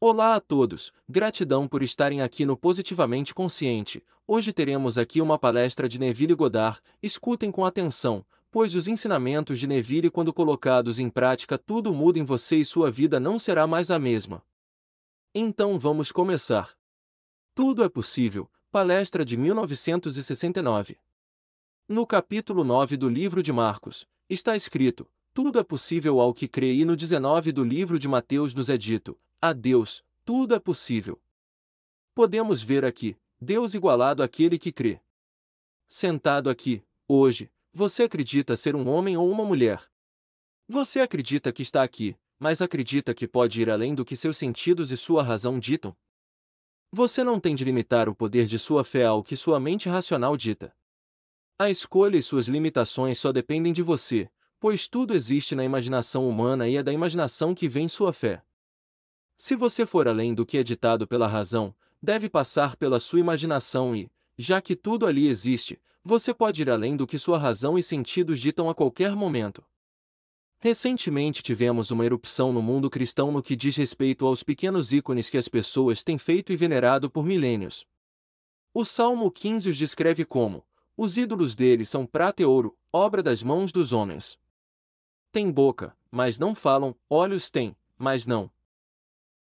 Olá a todos, gratidão por estarem aqui no Positivamente Consciente. Hoje teremos aqui uma palestra de Neville Goddard, escutem com atenção, pois os ensinamentos de Neville, quando colocados em prática, tudo muda em você e sua vida não será mais a mesma. Então vamos começar. Tudo é possível, palestra de 1969. No capítulo 9 do livro de Marcos, está escrito: Tudo é possível ao que crê, e no 19 do livro de Mateus nos é dito: a Deus, tudo é possível. Podemos ver aqui, Deus igualado àquele que crê. Sentado aqui, hoje, você acredita ser um homem ou uma mulher. Você acredita que está aqui, mas acredita que pode ir além do que seus sentidos e sua razão ditam? Você não tem de limitar o poder de sua fé ao que sua mente racional dita. A escolha e suas limitações só dependem de você, pois tudo existe na imaginação humana e é da imaginação que vem sua fé. Se você for além do que é ditado pela razão, deve passar pela sua imaginação e, já que tudo ali existe, você pode ir além do que sua razão e sentidos ditam a qualquer momento. Recentemente tivemos uma erupção no mundo cristão no que diz respeito aos pequenos ícones que as pessoas têm feito e venerado por milênios. O Salmo 15 os descreve como: os ídolos deles são prata e ouro, obra das mãos dos homens. Tem boca, mas não falam, olhos têm, mas não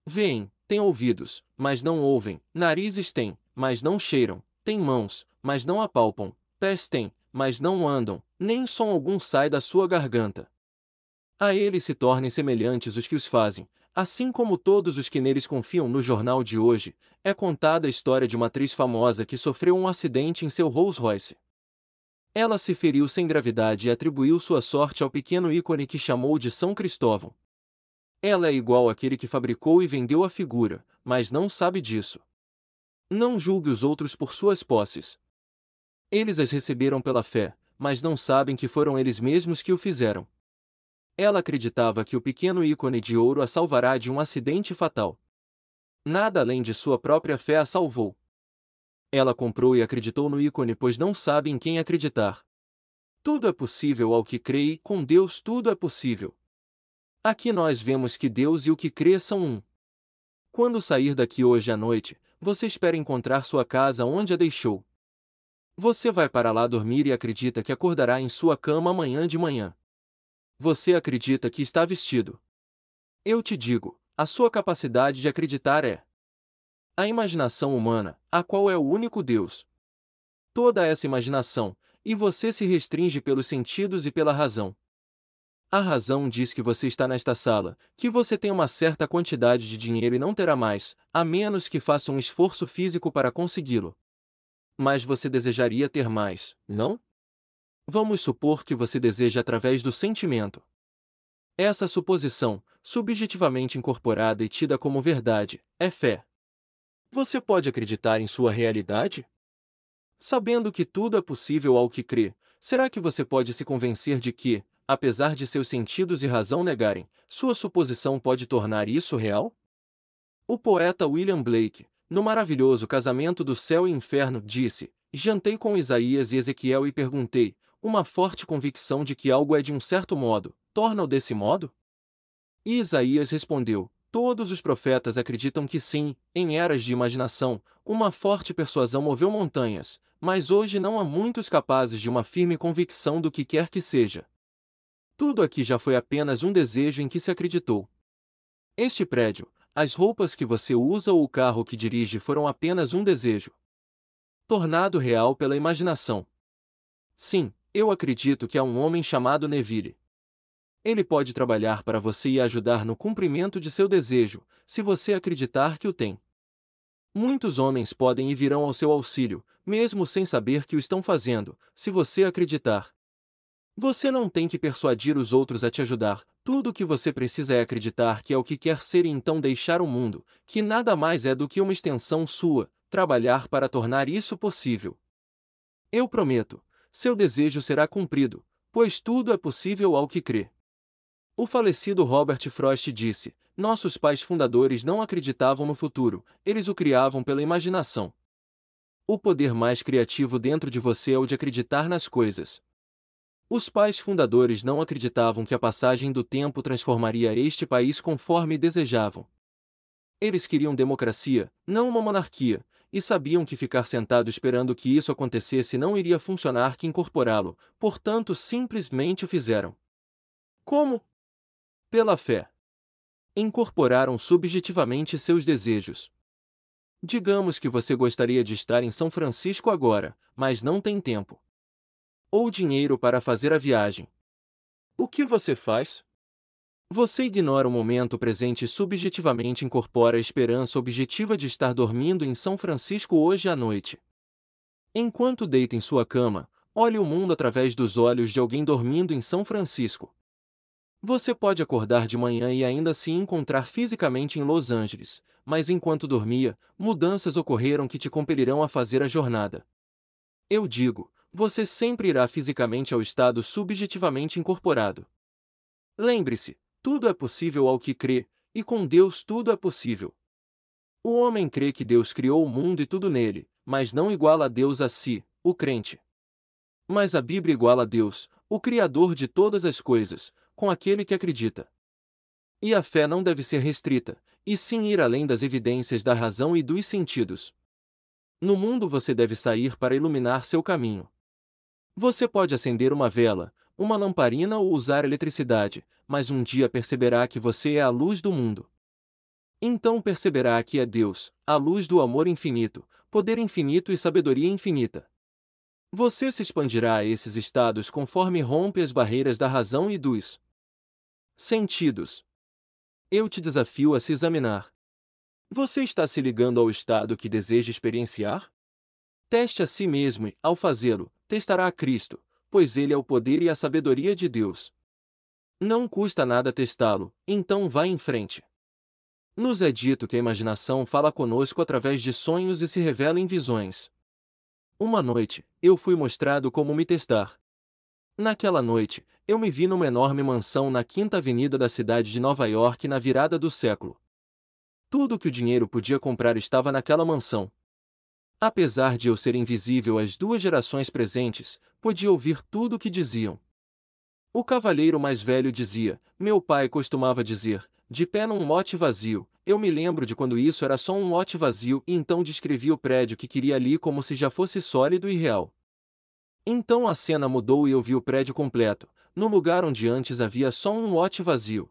Veem, têm ouvidos, mas não ouvem, narizes têm, mas não cheiram, têm mãos, mas não apalpam, pés têm, mas não andam, nem som algum sai da sua garganta. A eles se tornem semelhantes os que os fazem, assim como todos os que neles confiam no jornal de hoje, é contada a história de uma atriz famosa que sofreu um acidente em seu Rolls Royce. Ela se feriu sem gravidade e atribuiu sua sorte ao pequeno ícone que chamou de São Cristóvão. Ela é igual àquele que fabricou e vendeu a figura, mas não sabe disso. Não julgue os outros por suas posses. Eles as receberam pela fé, mas não sabem que foram eles mesmos que o fizeram. Ela acreditava que o pequeno ícone de ouro a salvará de um acidente fatal. Nada além de sua própria fé a salvou. Ela comprou e acreditou no ícone, pois não sabe em quem acreditar. Tudo é possível ao que crê e com Deus tudo é possível. Aqui nós vemos que Deus e o que crê são um. Quando sair daqui hoje à noite, você espera encontrar sua casa onde a deixou. Você vai para lá dormir e acredita que acordará em sua cama amanhã de manhã. Você acredita que está vestido. Eu te digo, a sua capacidade de acreditar é a imaginação humana, a qual é o único Deus. Toda essa imaginação, e você se restringe pelos sentidos e pela razão. A razão diz que você está nesta sala, que você tem uma certa quantidade de dinheiro e não terá mais, a menos que faça um esforço físico para consegui-lo. Mas você desejaria ter mais, não? Vamos supor que você deseja através do sentimento. Essa suposição, subjetivamente incorporada e tida como verdade, é fé. Você pode acreditar em sua realidade? Sabendo que tudo é possível ao que crê, será que você pode se convencer de que, apesar de seus sentidos e razão negarem, sua suposição pode tornar isso real? O poeta William Blake, no maravilhoso Casamento do Céu e Inferno, disse: Jantei com Isaías e Ezequiel e perguntei, uma forte convicção de que algo é de um certo modo, torna-o desse modo? E Isaías respondeu: Todos os profetas acreditam que sim, em eras de imaginação, uma forte persuasão moveu montanhas, mas hoje não há muitos capazes de uma firme convicção do que quer que seja. Tudo aqui já foi apenas um desejo em que se acreditou. Este prédio, as roupas que você usa ou o carro que dirige foram apenas um desejo. Tornado real pela imaginação. Sim, eu acredito que há um homem chamado Neville. Ele pode trabalhar para você e ajudar no cumprimento de seu desejo, se você acreditar que o tem. Muitos homens podem e virão ao seu auxílio, mesmo sem saber que o estão fazendo, se você acreditar. Você não tem que persuadir os outros a te ajudar, tudo o que você precisa é acreditar que é o que quer ser e então deixar o mundo, que nada mais é do que uma extensão sua, trabalhar para tornar isso possível. Eu prometo, seu desejo será cumprido, pois tudo é possível ao que crê. O falecido Robert Frost disse: Nossos pais fundadores não acreditavam no futuro, eles o criavam pela imaginação. O poder mais criativo dentro de você é o de acreditar nas coisas, os pais fundadores não acreditavam que a passagem do tempo transformaria este país conforme desejavam. Eles queriam democracia, não uma monarquia, e sabiam que ficar sentado esperando que isso acontecesse não iria funcionar que incorporá-lo, portanto simplesmente o fizeram. Como? Pela fé. Incorporaram subjetivamente seus desejos. Digamos que você gostaria de estar em São Francisco agora, mas não tem tempo. Ou dinheiro para fazer a viagem. O que você faz? Você ignora o momento presente e subjetivamente incorpora a esperança objetiva de estar dormindo em São Francisco hoje à noite. Enquanto deita em sua cama, olhe o mundo através dos olhos de alguém dormindo em São Francisco. Você pode acordar de manhã e ainda se encontrar fisicamente em Los Angeles, mas enquanto dormia, mudanças ocorreram que te compelirão a fazer a jornada. Eu digo, você sempre irá fisicamente ao estado subjetivamente incorporado. Lembre-se, tudo é possível ao que crê, e com Deus tudo é possível. O homem crê que Deus criou o mundo e tudo nele, mas não iguala a Deus a si, o crente. Mas a Bíblia iguala a Deus, o Criador de todas as coisas, com aquele que acredita. E a fé não deve ser restrita, e sim ir além das evidências da razão e dos sentidos. No mundo você deve sair para iluminar seu caminho. Você pode acender uma vela, uma lamparina ou usar eletricidade, mas um dia perceberá que você é a luz do mundo. Então perceberá que é Deus, a luz do amor infinito, poder infinito e sabedoria infinita. Você se expandirá a esses estados conforme rompe as barreiras da razão e dos sentidos. Eu te desafio a se examinar. Você está se ligando ao estado que deseja experienciar? Teste a si mesmo e, ao fazê-lo, testará a Cristo, pois ele é o poder e a sabedoria de Deus. Não custa nada testá-lo, então vá em frente. Nos é dito que a imaginação fala conosco através de sonhos e se revela em visões. Uma noite, eu fui mostrado como me testar. Naquela noite, eu me vi numa enorme mansão na Quinta Avenida da cidade de Nova York na virada do século. Tudo que o dinheiro podia comprar estava naquela mansão, Apesar de eu ser invisível às duas gerações presentes, podia ouvir tudo o que diziam. O cavalheiro mais velho dizia: Meu pai costumava dizer, de pé num lote vazio. Eu me lembro de quando isso era só um lote vazio e então descrevia o prédio que queria ali como se já fosse sólido e real. Então a cena mudou e eu vi o prédio completo, no lugar onde antes havia só um lote vazio.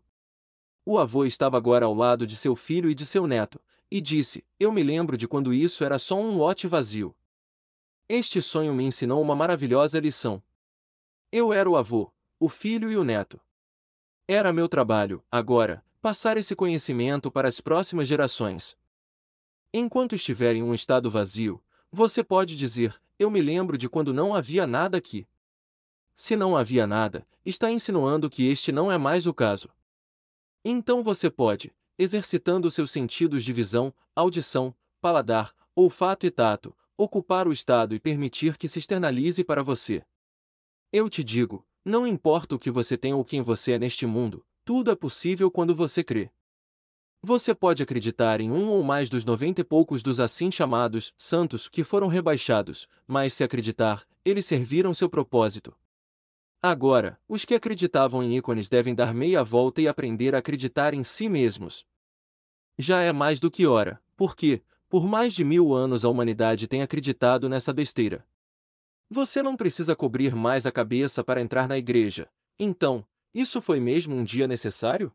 O avô estava agora ao lado de seu filho e de seu neto, e disse: Eu me lembro de quando isso era só um lote vazio. Este sonho me ensinou uma maravilhosa lição. Eu era o avô, o filho e o neto. Era meu trabalho, agora, passar esse conhecimento para as próximas gerações. Enquanto estiver em um estado vazio, você pode dizer: Eu me lembro de quando não havia nada aqui. Se não havia nada, está insinuando que este não é mais o caso. Então você pode, exercitando seus sentidos de visão, audição, paladar, olfato e tato, ocupar o estado e permitir que se externalize para você. Eu te digo, não importa o que você tem ou quem você é neste mundo, tudo é possível quando você crê. Você pode acreditar em um ou mais dos noventa e poucos dos assim chamados santos que foram rebaixados, mas se acreditar, eles serviram seu propósito. Agora, os que acreditavam em ícones devem dar meia volta e aprender a acreditar em si mesmos. Já é mais do que hora, porque, por mais de mil anos a humanidade tem acreditado nessa besteira. Você não precisa cobrir mais a cabeça para entrar na igreja, então, isso foi mesmo um dia necessário?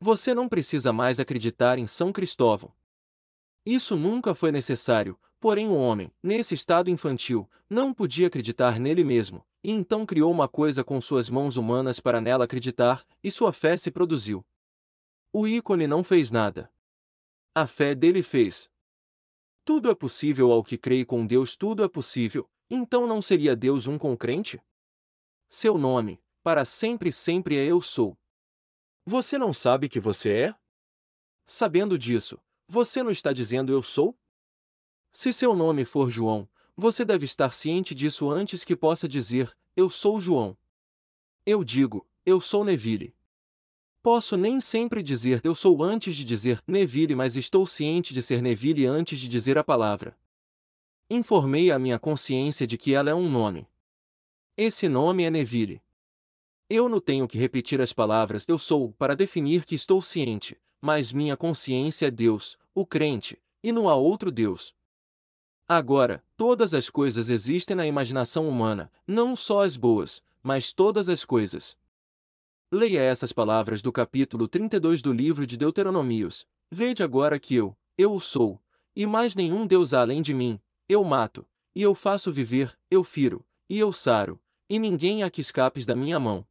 Você não precisa mais acreditar em São Cristóvão. Isso nunca foi necessário, porém o homem, nesse estado infantil, não podia acreditar nele mesmo, e então criou uma coisa com suas mãos humanas para nela acreditar, e sua fé se produziu. O ícone não fez nada. A fé dele fez. Tudo é possível ao que crê com Deus tudo é possível, então não seria Deus um com crente? Seu nome, para sempre sempre é Eu Sou. Você não sabe que você é? Sabendo disso, você não está dizendo Eu Sou? Se seu nome for João, você deve estar ciente disso antes que possa dizer, eu sou João. Eu digo, eu sou Neville. Posso nem sempre dizer eu sou antes de dizer Neville, mas estou ciente de ser Neville antes de dizer a palavra. Informei a minha consciência de que ela é um nome. Esse nome é Neville. Eu não tenho que repetir as palavras eu sou para definir que estou ciente, mas minha consciência é Deus, o crente, e não há outro Deus. Agora, todas as coisas existem na imaginação humana, não só as boas, mas todas as coisas. Leia essas palavras do capítulo 32 do livro de Deuteronômios. Vede agora que eu, eu o sou, e mais nenhum Deus há além de mim, eu mato, e eu faço viver, eu firo, e eu saro, e ninguém há que escapes da minha mão.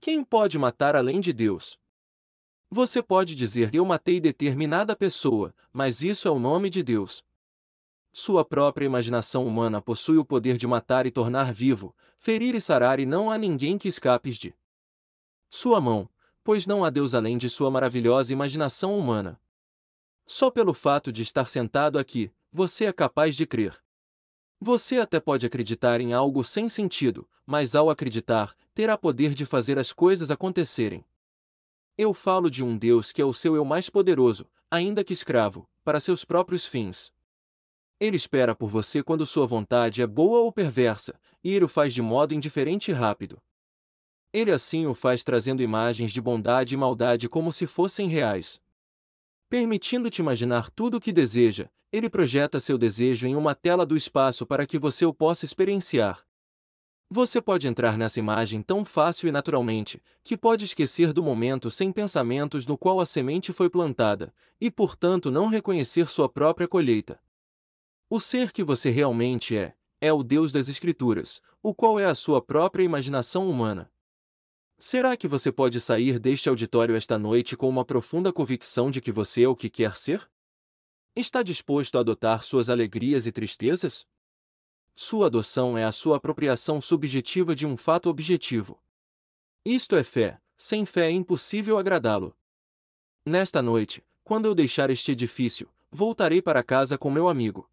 Quem pode matar além de Deus? Você pode dizer eu matei determinada pessoa, mas isso é o nome de Deus. Sua própria imaginação humana possui o poder de matar e tornar vivo, ferir e sarar e não há ninguém que escapes de sua mão, pois não há Deus além de sua maravilhosa imaginação humana. Só pelo fato de estar sentado aqui, você é capaz de crer. Você até pode acreditar em algo sem sentido, mas ao acreditar, terá poder de fazer as coisas acontecerem. Eu falo de um Deus que é o seu eu mais poderoso, ainda que escravo, para seus próprios fins. Ele espera por você quando sua vontade é boa ou perversa, e ele o faz de modo indiferente e rápido. Ele assim o faz trazendo imagens de bondade e maldade como se fossem reais. Permitindo-te imaginar tudo o que deseja, ele projeta seu desejo em uma tela do espaço para que você o possa experienciar. Você pode entrar nessa imagem tão fácil e naturalmente, que pode esquecer do momento sem pensamentos no qual a semente foi plantada, e portanto não reconhecer sua própria colheita. O ser que você realmente é, é o Deus das Escrituras, o qual é a sua própria imaginação humana. Será que você pode sair deste auditório esta noite com uma profunda convicção de que você é o que quer ser? Está disposto a adotar suas alegrias e tristezas? Sua adoção é a sua apropriação subjetiva de um fato objetivo. Isto é fé, sem fé é impossível agradá-lo. Nesta noite, quando eu deixar este edifício, voltarei para casa com meu amigo.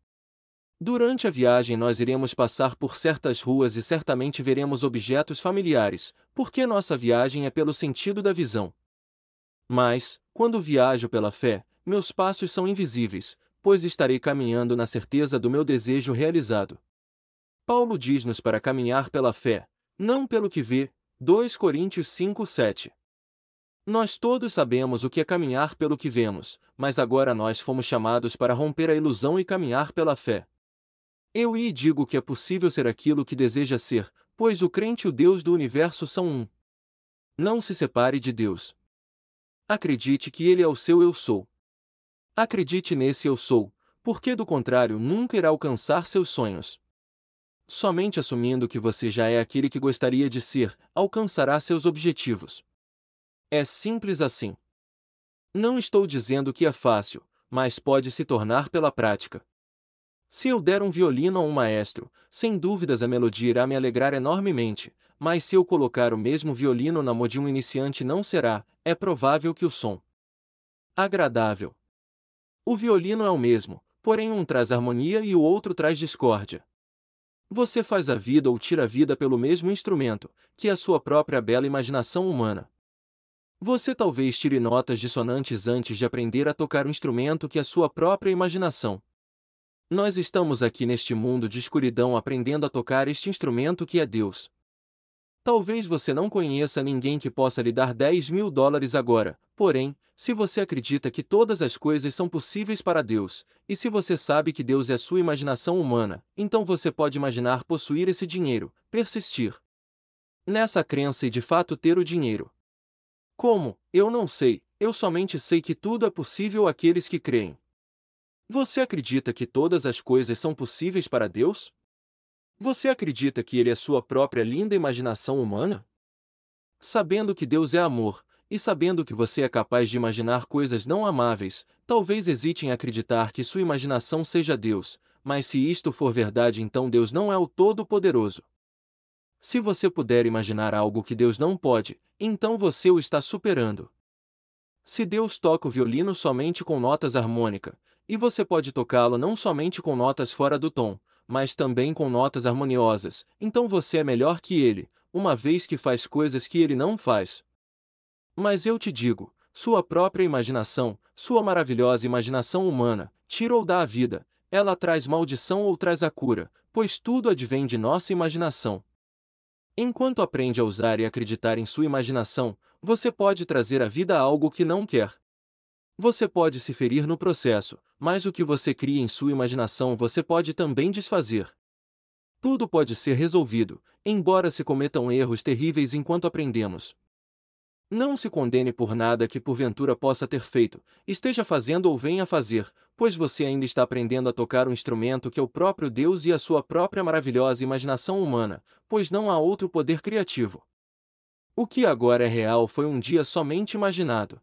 Durante a viagem nós iremos passar por certas ruas e certamente veremos objetos familiares, porque nossa viagem é pelo sentido da visão. Mas, quando viajo pela fé, meus passos são invisíveis, pois estarei caminhando na certeza do meu desejo realizado. Paulo diz-nos para caminhar pela fé, não pelo que vê. 2 Coríntios 5, 7. Nós todos sabemos o que é caminhar pelo que vemos, mas agora nós fomos chamados para romper a ilusão e caminhar pela fé. Eu lhe digo que é possível ser aquilo que deseja ser, pois o crente e o Deus do universo são um. Não se separe de Deus. Acredite que Ele é o seu eu sou. Acredite nesse eu sou, porque do contrário nunca irá alcançar seus sonhos. Somente assumindo que você já é aquele que gostaria de ser, alcançará seus objetivos. É simples assim. Não estou dizendo que é fácil, mas pode se tornar pela prática. Se eu der um violino a um maestro, sem dúvidas a melodia irá me alegrar enormemente, mas se eu colocar o mesmo violino na mão de um iniciante não será, é provável que o som agradável. O violino é o mesmo, porém um traz harmonia e o outro traz discórdia. Você faz a vida ou tira a vida pelo mesmo instrumento, que a sua própria bela imaginação humana. Você talvez tire notas dissonantes antes de aprender a tocar o instrumento que a sua própria imaginação. Nós estamos aqui neste mundo de escuridão aprendendo a tocar este instrumento que é Deus. Talvez você não conheça ninguém que possa lhe dar 10 mil dólares agora, porém, se você acredita que todas as coisas são possíveis para Deus, e se você sabe que Deus é sua imaginação humana, então você pode imaginar possuir esse dinheiro, persistir nessa crença e de fato ter o dinheiro. Como? Eu não sei, eu somente sei que tudo é possível àqueles que creem. Você acredita que todas as coisas são possíveis para Deus? Você acredita que Ele é sua própria linda imaginação humana? Sabendo que Deus é amor, e sabendo que você é capaz de imaginar coisas não amáveis, talvez hesite em acreditar que sua imaginação seja Deus, mas se isto for verdade, então Deus não é o Todo-Poderoso. Se você puder imaginar algo que Deus não pode, então você o está superando. Se Deus toca o violino somente com notas harmônicas, e você pode tocá-lo não somente com notas fora do tom, mas também com notas harmoniosas, então você é melhor que ele, uma vez que faz coisas que ele não faz. Mas eu te digo, sua própria imaginação, sua maravilhosa imaginação humana, tira ou dá a vida, ela traz maldição ou traz a cura, pois tudo advém de nossa imaginação. Enquanto aprende a usar e acreditar em sua imaginação, você pode trazer à vida algo que não quer. Você pode se ferir no processo, mas o que você cria em sua imaginação você pode também desfazer. Tudo pode ser resolvido, embora se cometam erros terríveis enquanto aprendemos. Não se condene por nada que porventura possa ter feito, esteja fazendo ou venha fazer, pois você ainda está aprendendo a tocar um instrumento que é o próprio Deus e a sua própria maravilhosa imaginação humana, pois não há outro poder criativo. O que agora é real foi um dia somente imaginado.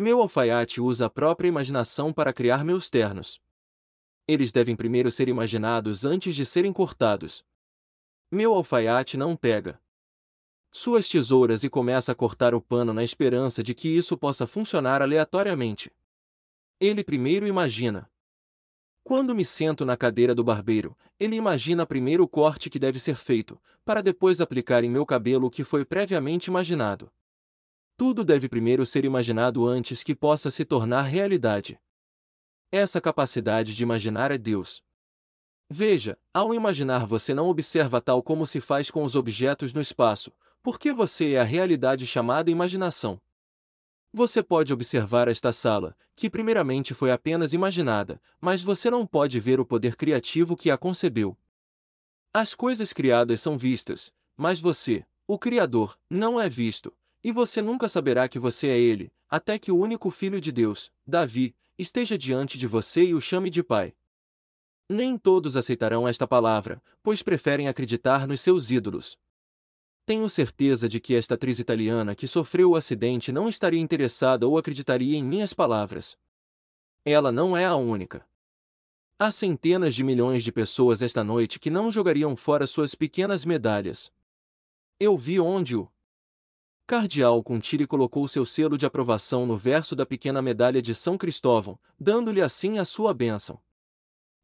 Meu alfaiate usa a própria imaginação para criar meus ternos. Eles devem primeiro ser imaginados antes de serem cortados. Meu alfaiate não pega suas tesouras e começa a cortar o pano na esperança de que isso possa funcionar aleatoriamente. Ele primeiro imagina. Quando me sento na cadeira do barbeiro, ele imagina primeiro o corte que deve ser feito, para depois aplicar em meu cabelo o que foi previamente imaginado. Tudo deve primeiro ser imaginado antes que possa se tornar realidade. Essa capacidade de imaginar é Deus. Veja, ao imaginar você não observa tal como se faz com os objetos no espaço, porque você é a realidade chamada imaginação. Você pode observar esta sala, que primeiramente foi apenas imaginada, mas você não pode ver o poder criativo que a concebeu. As coisas criadas são vistas, mas você, o Criador, não é visto, e você nunca saberá que você é ele, até que o único Filho de Deus, Davi, esteja diante de você e o chame de Pai. Nem todos aceitarão esta palavra, pois preferem acreditar nos seus ídolos. Tenho certeza de que esta atriz italiana que sofreu o acidente não estaria interessada ou acreditaria em minhas palavras. Ela não é a única. Há centenas de milhões de pessoas esta noite que não jogariam fora suas pequenas medalhas. Eu vi onde o Cardeal Contiri colocou seu selo de aprovação no verso da pequena medalha de São Cristóvão, dando-lhe assim a sua bênção.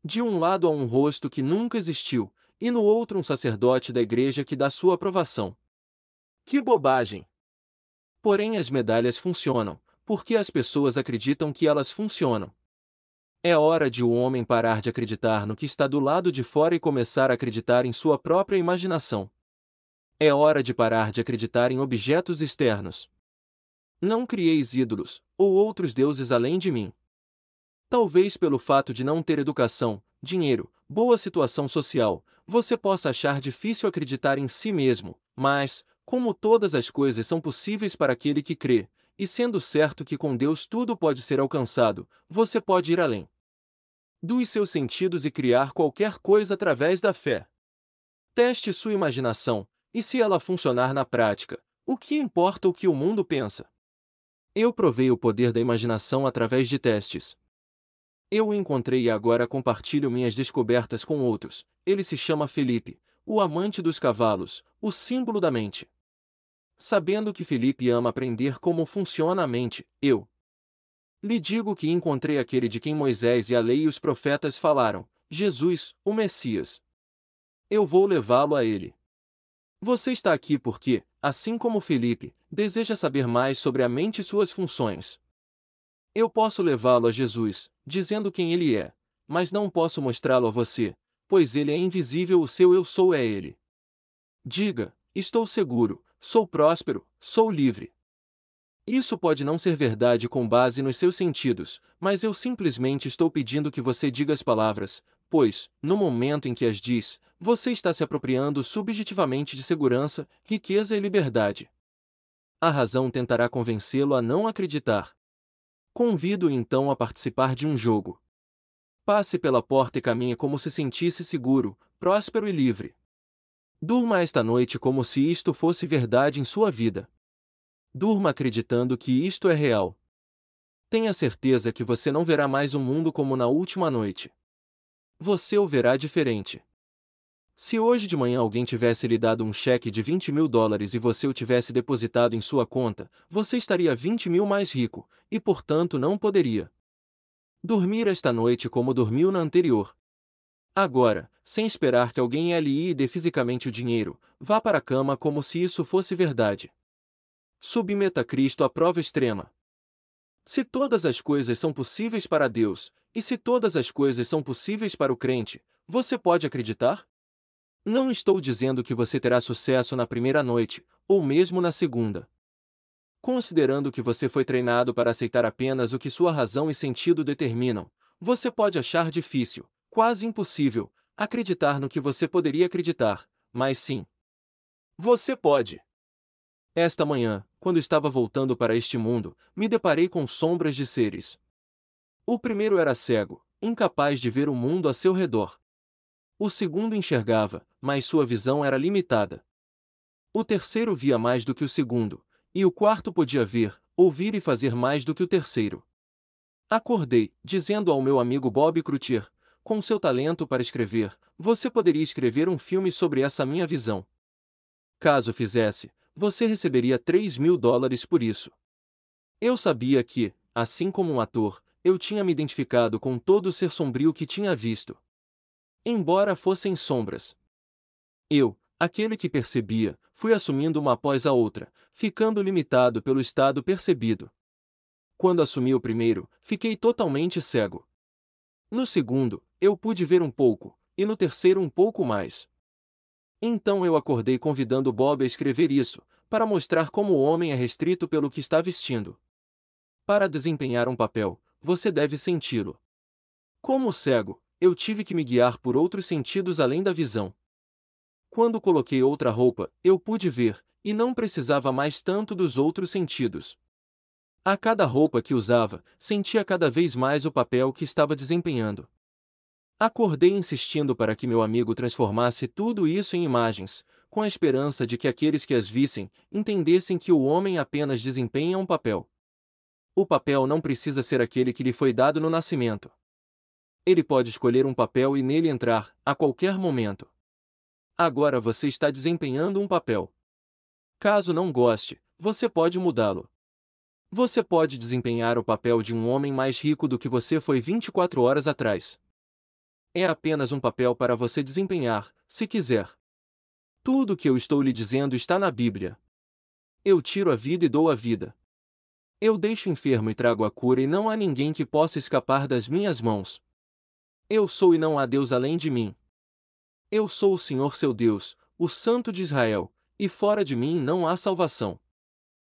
De um lado há um rosto que nunca existiu, e no outro um sacerdote da igreja que dá sua aprovação. Que bobagem! Porém as medalhas funcionam, porque as pessoas acreditam que elas funcionam. É hora de o homem parar de acreditar no que está do lado de fora e começar a acreditar em sua própria imaginação. É hora de parar de acreditar em objetos externos. Não crieis ídolos, ou outros deuses além de mim. Talvez pelo fato de não ter educação, dinheiro, boa situação social, você possa achar difícil acreditar em si mesmo, mas, como todas as coisas são possíveis para aquele que crê, e sendo certo que com Deus tudo pode ser alcançado, você pode ir além dos seus sentidos e criar qualquer coisa através da fé. Teste sua imaginação, e se ela funcionar na prática, o que importa o que o mundo pensa? Eu provei o poder da imaginação através de testes. Eu o encontrei e agora compartilho minhas descobertas com outros. Ele se chama Felipe, o amante dos cavalos, o símbolo da mente. Sabendo que Felipe ama aprender como funciona a mente, eu lhe digo que encontrei aquele de quem Moisés e a lei e os profetas falaram, Jesus, o Messias. Eu vou levá-lo a ele. Você está aqui porque, assim como Felipe, deseja saber mais sobre a mente e suas funções. Eu posso levá-lo a Jesus, dizendo quem ele é, mas não posso mostrá-lo a você, pois ele é invisível, o seu eu sou é ele. Diga: Estou seguro, sou próspero, sou livre. Isso pode não ser verdade com base nos seus sentidos, mas eu simplesmente estou pedindo que você diga as palavras, pois, no momento em que as diz, você está se apropriando subjetivamente de segurança, riqueza e liberdade. A razão tentará convencê-lo a não acreditar. Convido-o então a participar de um jogo. Passe pela porta e caminhe como se sentisse seguro, próspero e livre. Durma esta noite como se isto fosse verdade em sua vida. Durma acreditando que isto é real. Tenha certeza que você não verá mais o mundo como na última noite você o verá diferente. Se hoje de manhã alguém tivesse lhe dado um cheque de 20 mil dólares e você o tivesse depositado em sua conta, você estaria 20 mil mais rico, e portanto não poderia dormir esta noite como dormiu na anterior. Agora, sem esperar que alguém lhe dê fisicamente o dinheiro, vá para a cama como se isso fosse verdade. Submeta Cristo à prova extrema. Se todas as coisas são possíveis para Deus, e se todas as coisas são possíveis para o crente, você pode acreditar? Não estou dizendo que você terá sucesso na primeira noite, ou mesmo na segunda. Considerando que você foi treinado para aceitar apenas o que sua razão e sentido determinam, você pode achar difícil, quase impossível, acreditar no que você poderia acreditar, mas sim. Você pode. Esta manhã, quando estava voltando para este mundo, me deparei com sombras de seres. O primeiro era cego, incapaz de ver o mundo a seu redor. O segundo enxergava, mas sua visão era limitada. O terceiro via mais do que o segundo, e o quarto podia ver, ouvir e fazer mais do que o terceiro. Acordei, dizendo ao meu amigo Bob Crutier, com seu talento para escrever, você poderia escrever um filme sobre essa minha visão. Caso fizesse, você receberia 3 mil dólares por isso. Eu sabia que, assim como um ator, eu tinha me identificado com todo o ser sombrio que tinha visto. Embora fossem sombras. Eu, aquele que percebia, fui assumindo uma após a outra, ficando limitado pelo estado percebido. Quando assumi o primeiro, fiquei totalmente cego. No segundo, eu pude ver um pouco, e no terceiro um pouco mais. Então eu acordei convidando Bob a escrever isso, para mostrar como o homem é restrito pelo que está vestindo. Para desempenhar um papel, você deve senti-lo. Como cego, eu tive que me guiar por outros sentidos além da visão. Quando coloquei outra roupa, eu pude ver, e não precisava mais tanto dos outros sentidos. A cada roupa que usava, sentia cada vez mais o papel que estava desempenhando. Acordei insistindo para que meu amigo transformasse tudo isso em imagens, com a esperança de que aqueles que as vissem entendessem que o homem apenas desempenha um papel. O papel não precisa ser aquele que lhe foi dado no nascimento. Ele pode escolher um papel e nele entrar, a qualquer momento. Agora você está desempenhando um papel. Caso não goste, você pode mudá-lo. Você pode desempenhar o papel de um homem mais rico do que você foi 24 horas atrás. É apenas um papel para você desempenhar, se quiser. Tudo o que eu estou lhe dizendo está na Bíblia. Eu tiro a vida e dou a vida. Eu deixo enfermo e trago a cura e não há ninguém que possa escapar das minhas mãos. Eu sou e não há Deus além de mim. Eu sou o Senhor seu Deus, o Santo de Israel, e fora de mim não há salvação.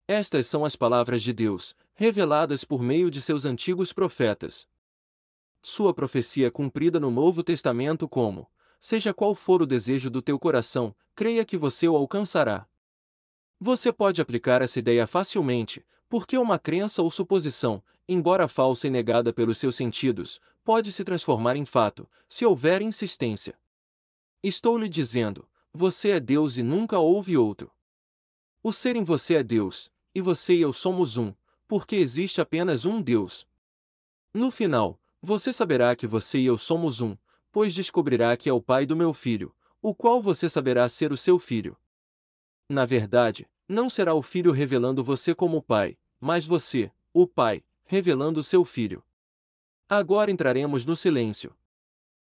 Estas são as palavras de Deus, reveladas por meio de seus antigos profetas. Sua profecia é cumprida no Novo Testamento como: seja qual for o desejo do teu coração, creia que você o alcançará. Você pode aplicar essa ideia facilmente, porque uma crença ou suposição, embora falsa e negada pelos seus sentidos, pode se transformar em fato, se houver insistência. Estou lhe dizendo: você é Deus e nunca houve outro. O ser em você é Deus, e você e eu somos um, porque existe apenas um Deus. No final, você saberá que você e eu somos um, pois descobrirá que é o pai do meu filho, o qual você saberá ser o seu filho. Na verdade, não será o filho revelando você como pai, mas você, o pai, revelando seu filho. Agora entraremos no silêncio.